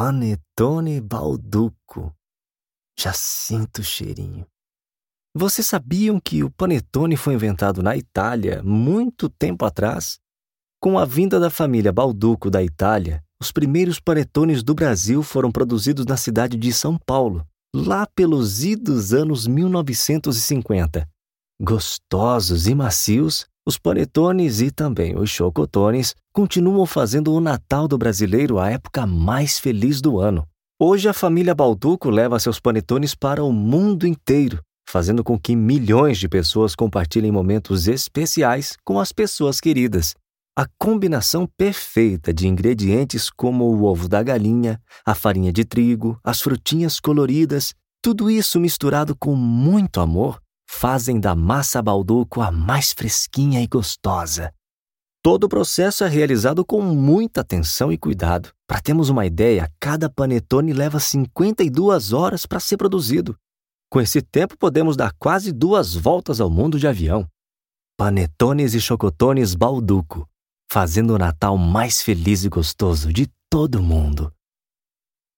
Panetone Balduco. Já sinto o cheirinho. Vocês sabiam que o panetone foi inventado na Itália muito tempo atrás? Com a vinda da família Balduco da Itália, os primeiros panetones do Brasil foram produzidos na cidade de São Paulo, lá pelos idos anos 1950. Gostosos e macios, os panetones e também os chocotones continuam fazendo o Natal do brasileiro a época mais feliz do ano. Hoje a família Balduco leva seus panetones para o mundo inteiro, fazendo com que milhões de pessoas compartilhem momentos especiais com as pessoas queridas. A combinação perfeita de ingredientes como o ovo da galinha, a farinha de trigo, as frutinhas coloridas, tudo isso misturado com muito amor, fazem da massa balduco a mais fresquinha e gostosa. Todo o processo é realizado com muita atenção e cuidado. Para termos uma ideia, cada panetone leva 52 horas para ser produzido. Com esse tempo, podemos dar quase duas voltas ao mundo de avião. Panetones e chocotones Balduco fazendo o Natal mais feliz e gostoso de todo mundo.